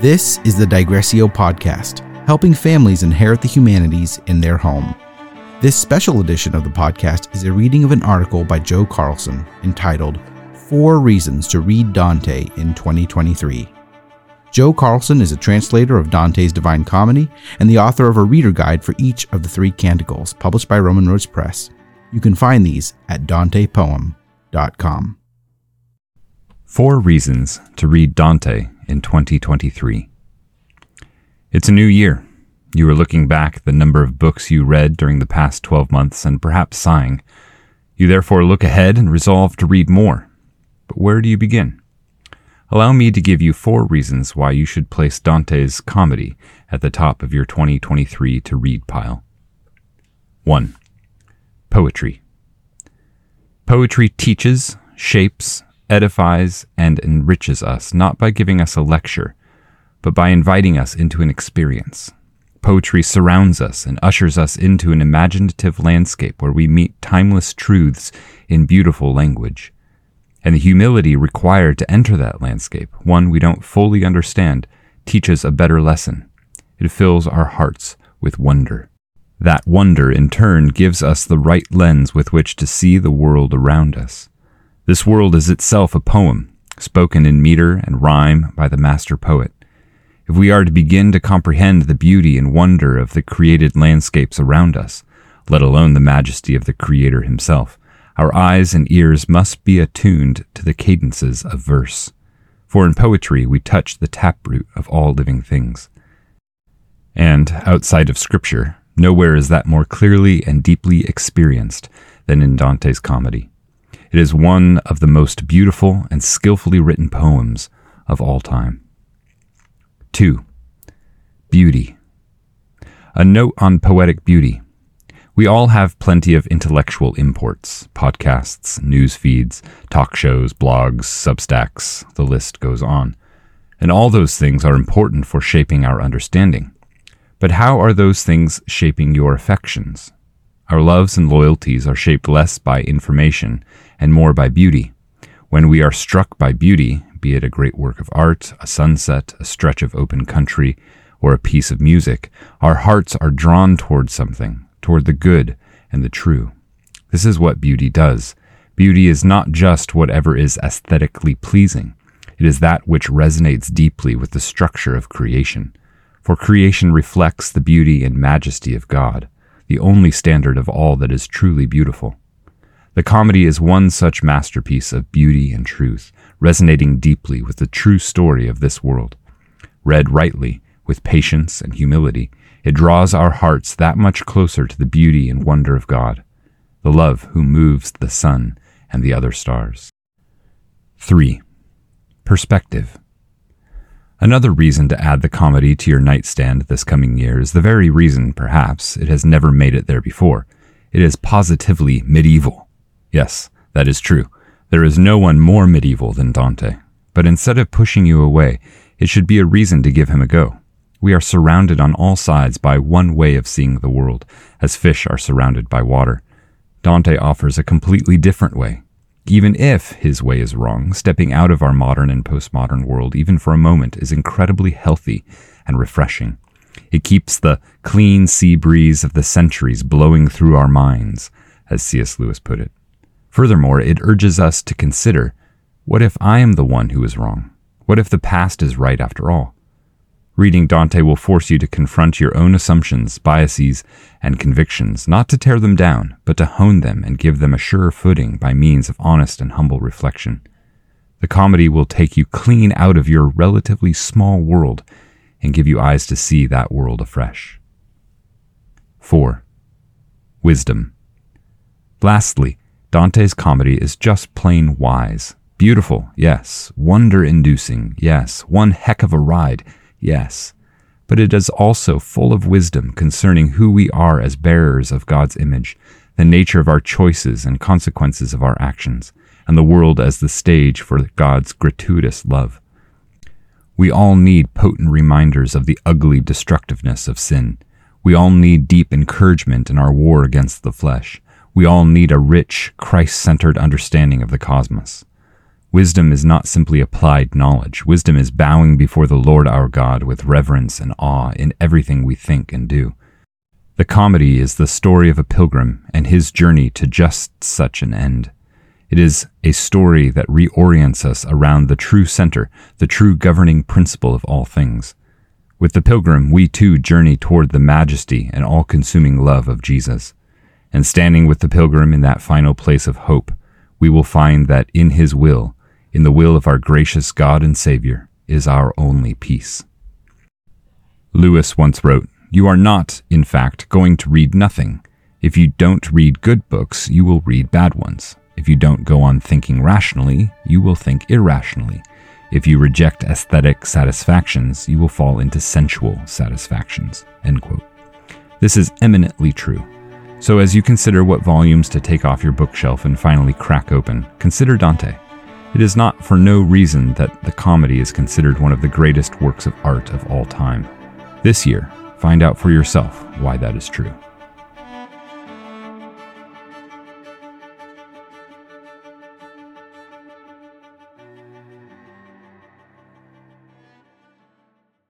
This is the Digressio podcast, helping families inherit the humanities in their home. This special edition of the podcast is a reading of an article by Joe Carlson entitled Four Reasons to Read Dante in 2023. Joe Carlson is a translator of Dante's Divine Comedy and the author of a reader guide for each of the three canticles published by Roman Roads Press. You can find these at dantepoem.com. Four Reasons to Read Dante in 2023. It's a new year. You are looking back the number of books you read during the past 12 months and perhaps sighing. You therefore look ahead and resolve to read more. But where do you begin? Allow me to give you four reasons why you should place Dante's comedy at the top of your 2023 to read pile. 1. Poetry. Poetry teaches, shapes, edifies, and enriches us not by giving us a lecture, but by inviting us into an experience. Poetry surrounds us and ushers us into an imaginative landscape where we meet timeless truths in beautiful language. And the humility required to enter that landscape, one we don't fully understand, teaches a better lesson. It fills our hearts with wonder. That wonder, in turn, gives us the right lens with which to see the world around us. This world is itself a poem, spoken in meter and rhyme by the master poet. If we are to begin to comprehend the beauty and wonder of the created landscapes around us, let alone the majesty of the Creator himself, our eyes and ears must be attuned to the cadences of verse. For in poetry we touch the taproot of all living things. And, outside of Scripture, nowhere is that more clearly and deeply experienced than in Dante's comedy. It is one of the most beautiful and skillfully written poems of all time. 2. Beauty. A note on poetic beauty. We all have plenty of intellectual imports podcasts, news feeds, talk shows, blogs, substacks, the list goes on. And all those things are important for shaping our understanding. But how are those things shaping your affections? Our loves and loyalties are shaped less by information and more by beauty. When we are struck by beauty, be it a great work of art, a sunset, a stretch of open country, or a piece of music, our hearts are drawn toward something, toward the good and the true. This is what beauty does. Beauty is not just whatever is aesthetically pleasing. It is that which resonates deeply with the structure of creation. For creation reflects the beauty and majesty of God, the only standard of all that is truly beautiful. The comedy is one such masterpiece of beauty and truth, resonating deeply with the true story of this world. Read rightly, with patience and humility, it draws our hearts that much closer to the beauty and wonder of God, the love who moves the sun and the other stars. 3. Perspective. Another reason to add the comedy to your nightstand this coming year is the very reason, perhaps, it has never made it there before. It is positively medieval. Yes, that is true. There is no one more medieval than Dante. But instead of pushing you away, it should be a reason to give him a go. We are surrounded on all sides by one way of seeing the world, as fish are surrounded by water. Dante offers a completely different way. Even if his way is wrong, stepping out of our modern and postmodern world, even for a moment, is incredibly healthy and refreshing. It keeps the clean sea breeze of the centuries blowing through our minds, as C.S. Lewis put it. Furthermore, it urges us to consider what if I am the one who is wrong? What if the past is right after all? Reading Dante will force you to confront your own assumptions, biases, and convictions, not to tear them down, but to hone them and give them a surer footing by means of honest and humble reflection. The comedy will take you clean out of your relatively small world and give you eyes to see that world afresh. 4. Wisdom. Lastly, Dante's comedy is just plain wise. Beautiful, yes. Wonder inducing, yes. One heck of a ride, yes. But it is also full of wisdom concerning who we are as bearers of God's image, the nature of our choices and consequences of our actions, and the world as the stage for God's gratuitous love. We all need potent reminders of the ugly destructiveness of sin. We all need deep encouragement in our war against the flesh. We all need a rich, Christ centered understanding of the cosmos. Wisdom is not simply applied knowledge. Wisdom is bowing before the Lord our God with reverence and awe in everything we think and do. The comedy is the story of a pilgrim and his journey to just such an end. It is a story that reorients us around the true center, the true governing principle of all things. With the pilgrim, we too journey toward the majesty and all consuming love of Jesus. And standing with the pilgrim in that final place of hope, we will find that in his will, in the will of our gracious God and Savior, is our only peace. Lewis once wrote, You are not, in fact, going to read nothing. If you don't read good books, you will read bad ones. If you don't go on thinking rationally, you will think irrationally. If you reject aesthetic satisfactions, you will fall into sensual satisfactions. This is eminently true. So, as you consider what volumes to take off your bookshelf and finally crack open, consider Dante. It is not for no reason that the comedy is considered one of the greatest works of art of all time. This year, find out for yourself why that is true.